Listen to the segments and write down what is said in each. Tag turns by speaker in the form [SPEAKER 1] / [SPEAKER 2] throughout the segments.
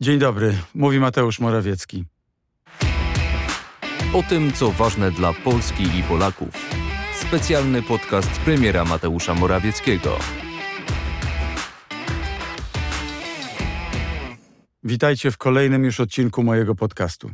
[SPEAKER 1] Dzień dobry, mówi Mateusz Morawiecki.
[SPEAKER 2] O tym, co ważne dla Polski i Polaków. Specjalny podcast premiera Mateusza Morawieckiego.
[SPEAKER 1] Witajcie w kolejnym już odcinku mojego podcastu.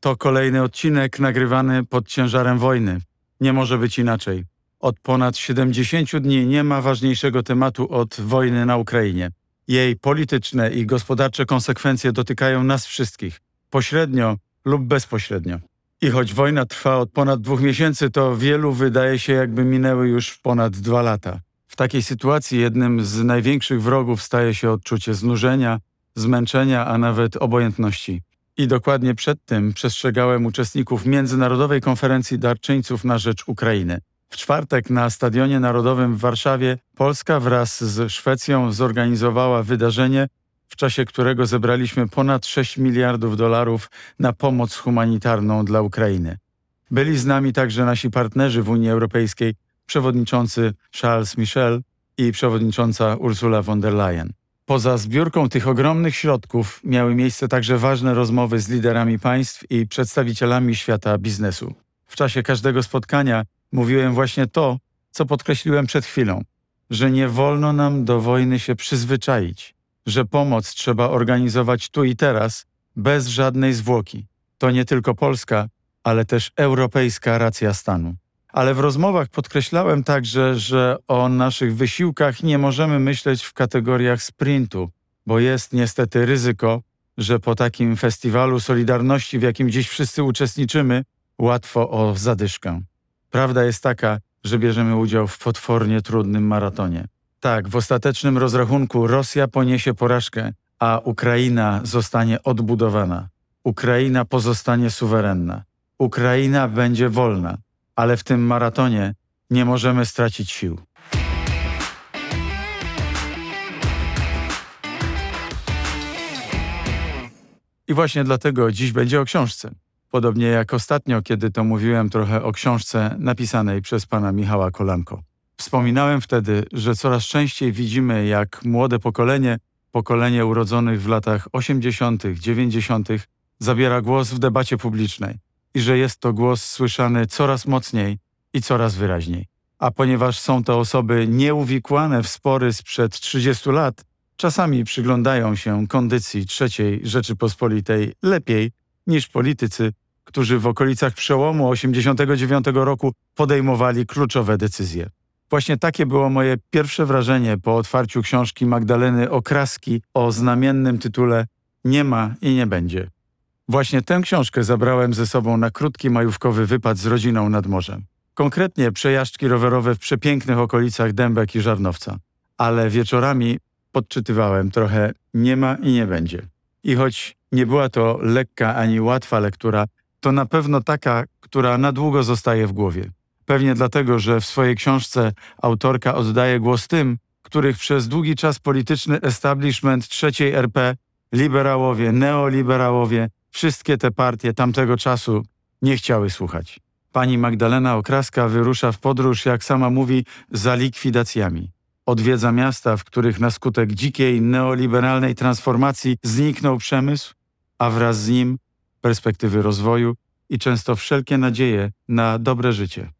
[SPEAKER 1] To kolejny odcinek nagrywany pod ciężarem wojny. Nie może być inaczej. Od ponad 70 dni nie ma ważniejszego tematu od wojny na Ukrainie. Jej polityczne i gospodarcze konsekwencje dotykają nas wszystkich, pośrednio lub bezpośrednio. I choć wojna trwa od ponad dwóch miesięcy, to wielu wydaje się, jakby minęły już ponad dwa lata. W takiej sytuacji jednym z największych wrogów staje się odczucie znużenia, zmęczenia, a nawet obojętności. I dokładnie przed tym przestrzegałem uczestników Międzynarodowej Konferencji Darczyńców na rzecz Ukrainy. W czwartek na Stadionie Narodowym w Warszawie Polska wraz z Szwecją zorganizowała wydarzenie, w czasie którego zebraliśmy ponad 6 miliardów dolarów na pomoc humanitarną dla Ukrainy. Byli z nami także nasi partnerzy w Unii Europejskiej, przewodniczący Charles Michel i przewodnicząca Ursula von der Leyen. Poza zbiórką tych ogromnych środków miały miejsce także ważne rozmowy z liderami państw i przedstawicielami świata biznesu. W czasie każdego spotkania mówiłem właśnie to, co podkreśliłem przed chwilą, że nie wolno nam do wojny się przyzwyczaić, że pomoc trzeba organizować tu i teraz, bez żadnej zwłoki. To nie tylko polska, ale też europejska racja stanu. Ale w rozmowach podkreślałem także, że o naszych wysiłkach nie możemy myśleć w kategoriach sprintu, bo jest niestety ryzyko, że po takim festiwalu Solidarności, w jakim dziś wszyscy uczestniczymy, łatwo o zadyszkę. Prawda jest taka, że bierzemy udział w potwornie trudnym maratonie. Tak, w ostatecznym rozrachunku Rosja poniesie porażkę, a Ukraina zostanie odbudowana. Ukraina pozostanie suwerenna. Ukraina będzie wolna, ale w tym maratonie nie możemy stracić sił. I właśnie dlatego dziś będzie o książce. Podobnie jak ostatnio, kiedy to mówiłem trochę o książce napisanej przez pana Michała Kolanko. Wspominałem wtedy, że coraz częściej widzimy, jak młode pokolenie, pokolenie urodzonych w latach 80., 90., zabiera głos w debacie publicznej i że jest to głos słyszany coraz mocniej i coraz wyraźniej. A ponieważ są to osoby nieuwikłane w spory sprzed 30 lat, czasami przyglądają się kondycji III Rzeczypospolitej lepiej niż politycy, którzy w okolicach przełomu 89 roku podejmowali kluczowe decyzje. Właśnie takie było moje pierwsze wrażenie po otwarciu książki Magdaleny Okraski o znamiennym tytule Nie ma i nie będzie. Właśnie tę książkę zabrałem ze sobą na krótki majówkowy wypad z rodziną nad morzem. Konkretnie przejażdżki rowerowe w przepięknych okolicach Dębek i Żarnowca. Ale wieczorami podczytywałem trochę Nie ma i nie będzie. I choć nie była to lekka ani łatwa lektura, to na pewno taka, która na długo zostaje w głowie. Pewnie dlatego, że w swojej książce autorka oddaje głos tym, których przez długi czas polityczny establishment trzeciej RP, liberałowie, neoliberałowie, wszystkie te partie tamtego czasu nie chciały słuchać. Pani Magdalena Okraska wyrusza w podróż, jak sama mówi, za likwidacjami. Odwiedza miasta, w których na skutek dzikiej, neoliberalnej transformacji zniknął przemysł, a wraz z nim perspektywy rozwoju i często wszelkie nadzieje na dobre życie.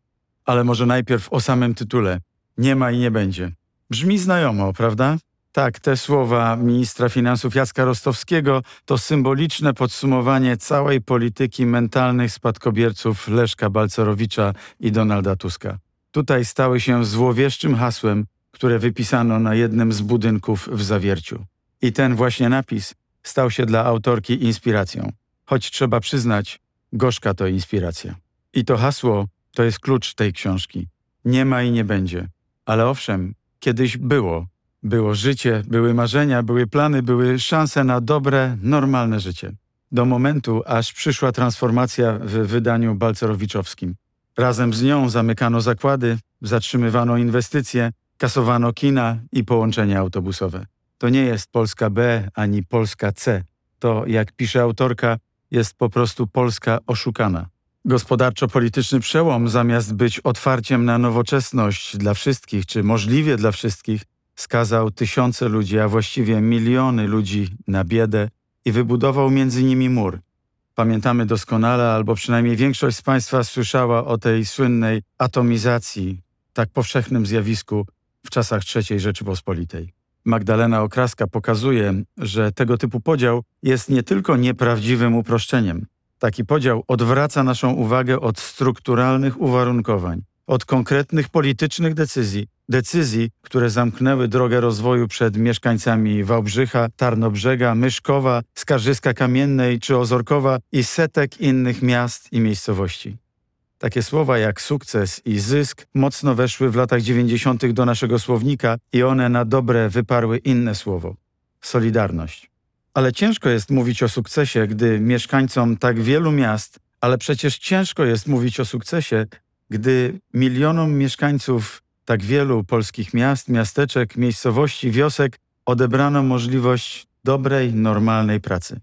[SPEAKER 1] Ale może najpierw o samym tytule. Nie ma i nie będzie. Brzmi znajomo, prawda? Tak, te słowa ministra finansów Jacka Rostowskiego to symboliczne podsumowanie całej polityki mentalnych spadkobierców Leszka Balcerowicza i Donalda Tuska. Tutaj stały się złowieszczym hasłem, które wypisano na jednym z budynków w Zawierciu. I ten właśnie napis stał się dla autorki inspiracją. Choć trzeba przyznać, gorzka to inspiracja. I to hasło to jest klucz tej książki. Nie ma i nie będzie. Ale owszem, kiedyś było. Było życie, były marzenia, były plany, były szanse na dobre, normalne życie. Do momentu, aż przyszła transformacja w wydaniu balcerowiczowskim. Razem z nią zamykano zakłady, zatrzymywano inwestycje, kasowano kina i połączenia autobusowe. To nie jest Polska B ani Polska C. To, jak pisze autorka, jest po prostu Polska oszukana. Gospodarczo-polityczny przełom, zamiast być otwarciem na nowoczesność dla wszystkich, czy możliwie dla wszystkich, skazał tysiące ludzi, a właściwie miliony ludzi na biedę, i wybudował między nimi mur. Pamiętamy doskonale, albo przynajmniej większość z Państwa słyszała o tej słynnej atomizacji, tak powszechnym zjawisku w czasach III Rzeczypospolitej. Magdalena Okraska pokazuje, że tego typu podział jest nie tylko nieprawdziwym uproszczeniem. Taki podział odwraca naszą uwagę od strukturalnych uwarunkowań, od konkretnych politycznych decyzji, decyzji, które zamknęły drogę rozwoju przed mieszkańcami Wałbrzycha, Tarnobrzega, Myszkowa, Skarżyska Kamiennej czy Ozorkowa i setek innych miast i miejscowości. Takie słowa jak sukces i zysk mocno weszły w latach 90. do naszego słownika i one na dobre wyparły inne słowo solidarność. Ale ciężko jest mówić o sukcesie, gdy mieszkańcom tak wielu miast, ale przecież ciężko jest mówić o sukcesie, gdy milionom mieszkańców tak wielu polskich miast, miasteczek, miejscowości, wiosek odebrano możliwość dobrej, normalnej pracy.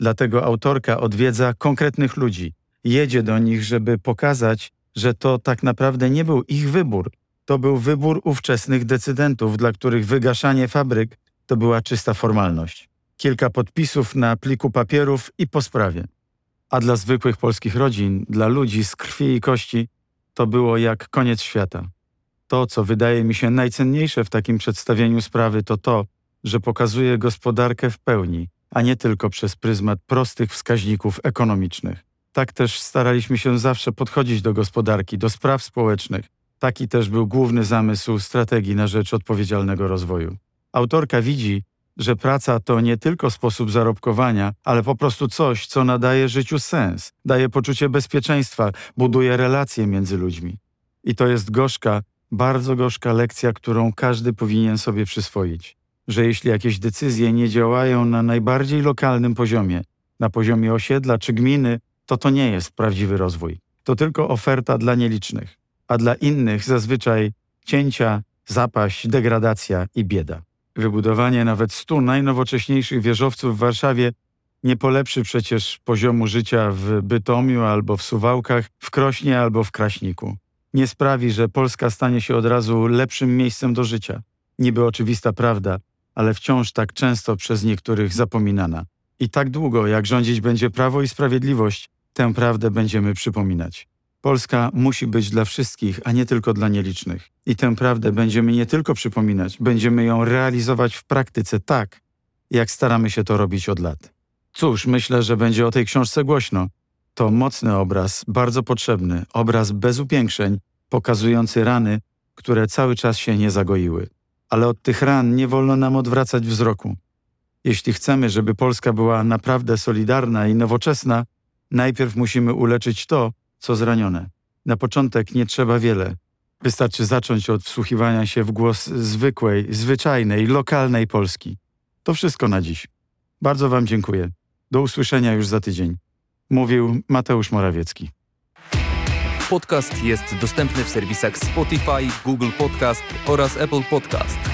[SPEAKER 1] Dlatego autorka odwiedza konkretnych ludzi, jedzie do nich, żeby pokazać, że to tak naprawdę nie był ich wybór. To był wybór ówczesnych decydentów, dla których wygaszanie fabryk to była czysta formalność. Kilka podpisów na pliku papierów i po sprawie. A dla zwykłych polskich rodzin, dla ludzi z krwi i kości, to było jak koniec świata. To, co wydaje mi się najcenniejsze w takim przedstawieniu sprawy, to to, że pokazuje gospodarkę w pełni, a nie tylko przez pryzmat prostych wskaźników ekonomicznych. Tak też staraliśmy się zawsze podchodzić do gospodarki, do spraw społecznych. Taki też był główny zamysł strategii na rzecz odpowiedzialnego rozwoju. Autorka widzi, że praca to nie tylko sposób zarobkowania, ale po prostu coś, co nadaje życiu sens, daje poczucie bezpieczeństwa, buduje relacje między ludźmi. I to jest gorzka, bardzo gorzka lekcja, którą każdy powinien sobie przyswoić. Że jeśli jakieś decyzje nie działają na najbardziej lokalnym poziomie, na poziomie osiedla czy gminy, to to nie jest prawdziwy rozwój. To tylko oferta dla nielicznych, a dla innych zazwyczaj cięcia, zapaść, degradacja i bieda. Wybudowanie nawet stu najnowocześniejszych wieżowców w Warszawie nie polepszy przecież poziomu życia w Bytomiu albo w Suwałkach, w Krośnie albo w Kraśniku. Nie sprawi, że Polska stanie się od razu lepszym miejscem do życia. Niby oczywista prawda, ale wciąż tak często przez niektórych zapominana. I tak długo, jak rządzić będzie prawo i sprawiedliwość, tę prawdę będziemy przypominać. Polska musi być dla wszystkich, a nie tylko dla nielicznych. I tę prawdę będziemy nie tylko przypominać, będziemy ją realizować w praktyce tak, jak staramy się to robić od lat. Cóż, myślę, że będzie o tej książce głośno. To mocny obraz, bardzo potrzebny, obraz bez upiększeń, pokazujący rany, które cały czas się nie zagoiły. Ale od tych ran nie wolno nam odwracać wzroku. Jeśli chcemy, żeby Polska była naprawdę solidarna i nowoczesna, najpierw musimy uleczyć to, co zranione. Na początek nie trzeba wiele. Wystarczy zacząć od wsłuchiwania się w głos zwykłej, zwyczajnej, lokalnej Polski. To wszystko na dziś. Bardzo Wam dziękuję. Do usłyszenia już za tydzień. Mówił Mateusz Morawiecki.
[SPEAKER 2] Podcast jest dostępny w serwisach Spotify, Google Podcast oraz Apple Podcast.